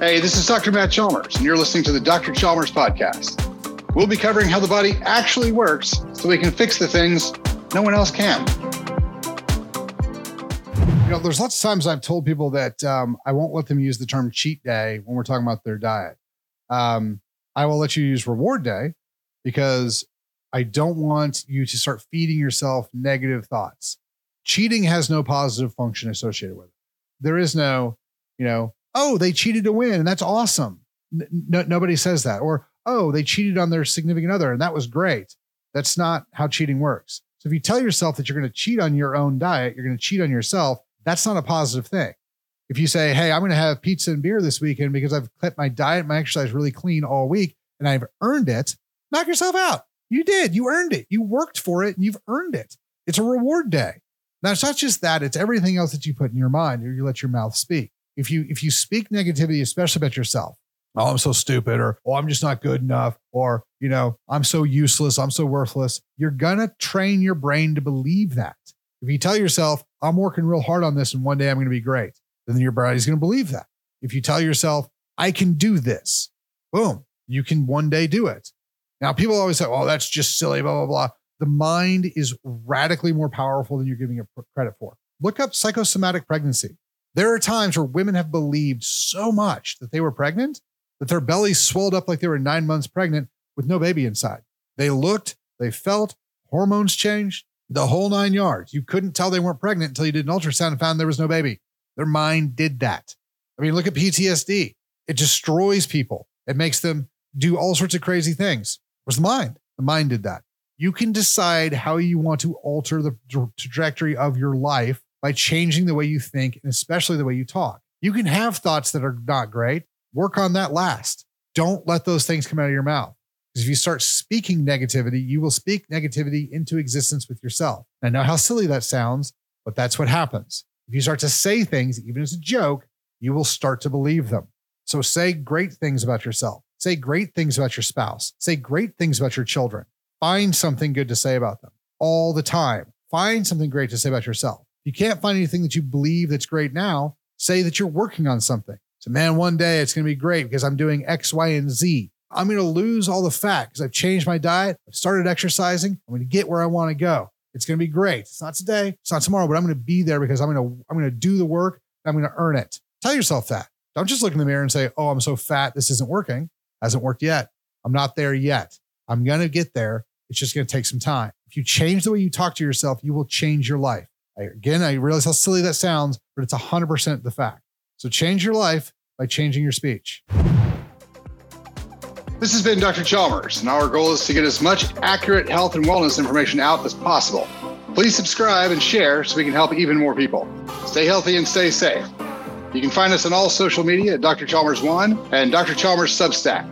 Hey, this is Dr. Matt Chalmers, and you're listening to the Dr. Chalmers podcast. We'll be covering how the body actually works so we can fix the things no one else can. You know, there's lots of times I've told people that um, I won't let them use the term cheat day when we're talking about their diet. Um, I will let you use reward day because I don't want you to start feeding yourself negative thoughts. Cheating has no positive function associated with it. There is no, you know, oh, they cheated to win, and that's awesome. No, nobody says that. Or, oh, they cheated on their significant other, and that was great. That's not how cheating works. So if you tell yourself that you're going to cheat on your own diet, you're going to cheat on yourself, that's not a positive thing. If you say, hey, I'm going to have pizza and beer this weekend because I've kept my diet, my exercise really clean all week, and I've earned it, knock yourself out. You did. You earned it. You worked for it and you've earned it. It's a reward day. Now it's not just that, it's everything else that you put in your mind or you let your mouth speak if you if you speak negativity, especially about yourself, oh, I'm so stupid, or oh, I'm just not good enough, or you know, I'm so useless, I'm so worthless, you're gonna train your brain to believe that. If you tell yourself, I'm working real hard on this and one day I'm gonna be great, then your body's gonna believe that. If you tell yourself, I can do this, boom, you can one day do it. Now, people always say, oh, that's just silly, blah, blah, blah. The mind is radically more powerful than you're giving it credit for. Look up psychosomatic pregnancy. There are times where women have believed so much that they were pregnant that their bellies swelled up like they were nine months pregnant with no baby inside. They looked, they felt, hormones changed, the whole nine yards. You couldn't tell they weren't pregnant until you did an ultrasound and found there was no baby. Their mind did that. I mean, look at PTSD. It destroys people. It makes them do all sorts of crazy things. Where's the mind? The mind did that. You can decide how you want to alter the trajectory of your life by changing the way you think and especially the way you talk. You can have thoughts that are not great. Work on that last. Don't let those things come out of your mouth. Because if you start speaking negativity, you will speak negativity into existence with yourself. I know how silly that sounds, but that's what happens. If you start to say things, even as a joke, you will start to believe them. So say great things about yourself. Say great things about your spouse. Say great things about your children. Find something good to say about them all the time. Find something great to say about yourself you can't find anything that you believe that's great now, say that you're working on something. So, man, one day it's going to be great because I'm doing X, Y, and Z. I'm going to lose all the fat because I've changed my diet. I've started exercising. I'm going to get where I want to go. It's going to be great. It's not today. It's not tomorrow, but I'm going to be there because I'm going to, I'm going to do the work. I'm going to earn it. Tell yourself that. Don't just look in the mirror and say, Oh, I'm so fat. This isn't working. Hasn't worked yet. I'm not there yet. I'm going to get there. It's just going to take some time. If you change the way you talk to yourself, you will change your life. I, again, I realize how silly that sounds, but it's 100% the fact. So change your life by changing your speech. This has been Dr. Chalmers, and our goal is to get as much accurate health and wellness information out as possible. Please subscribe and share so we can help even more people. Stay healthy and stay safe. You can find us on all social media at Dr. Chalmers One and Dr. Chalmers Substack.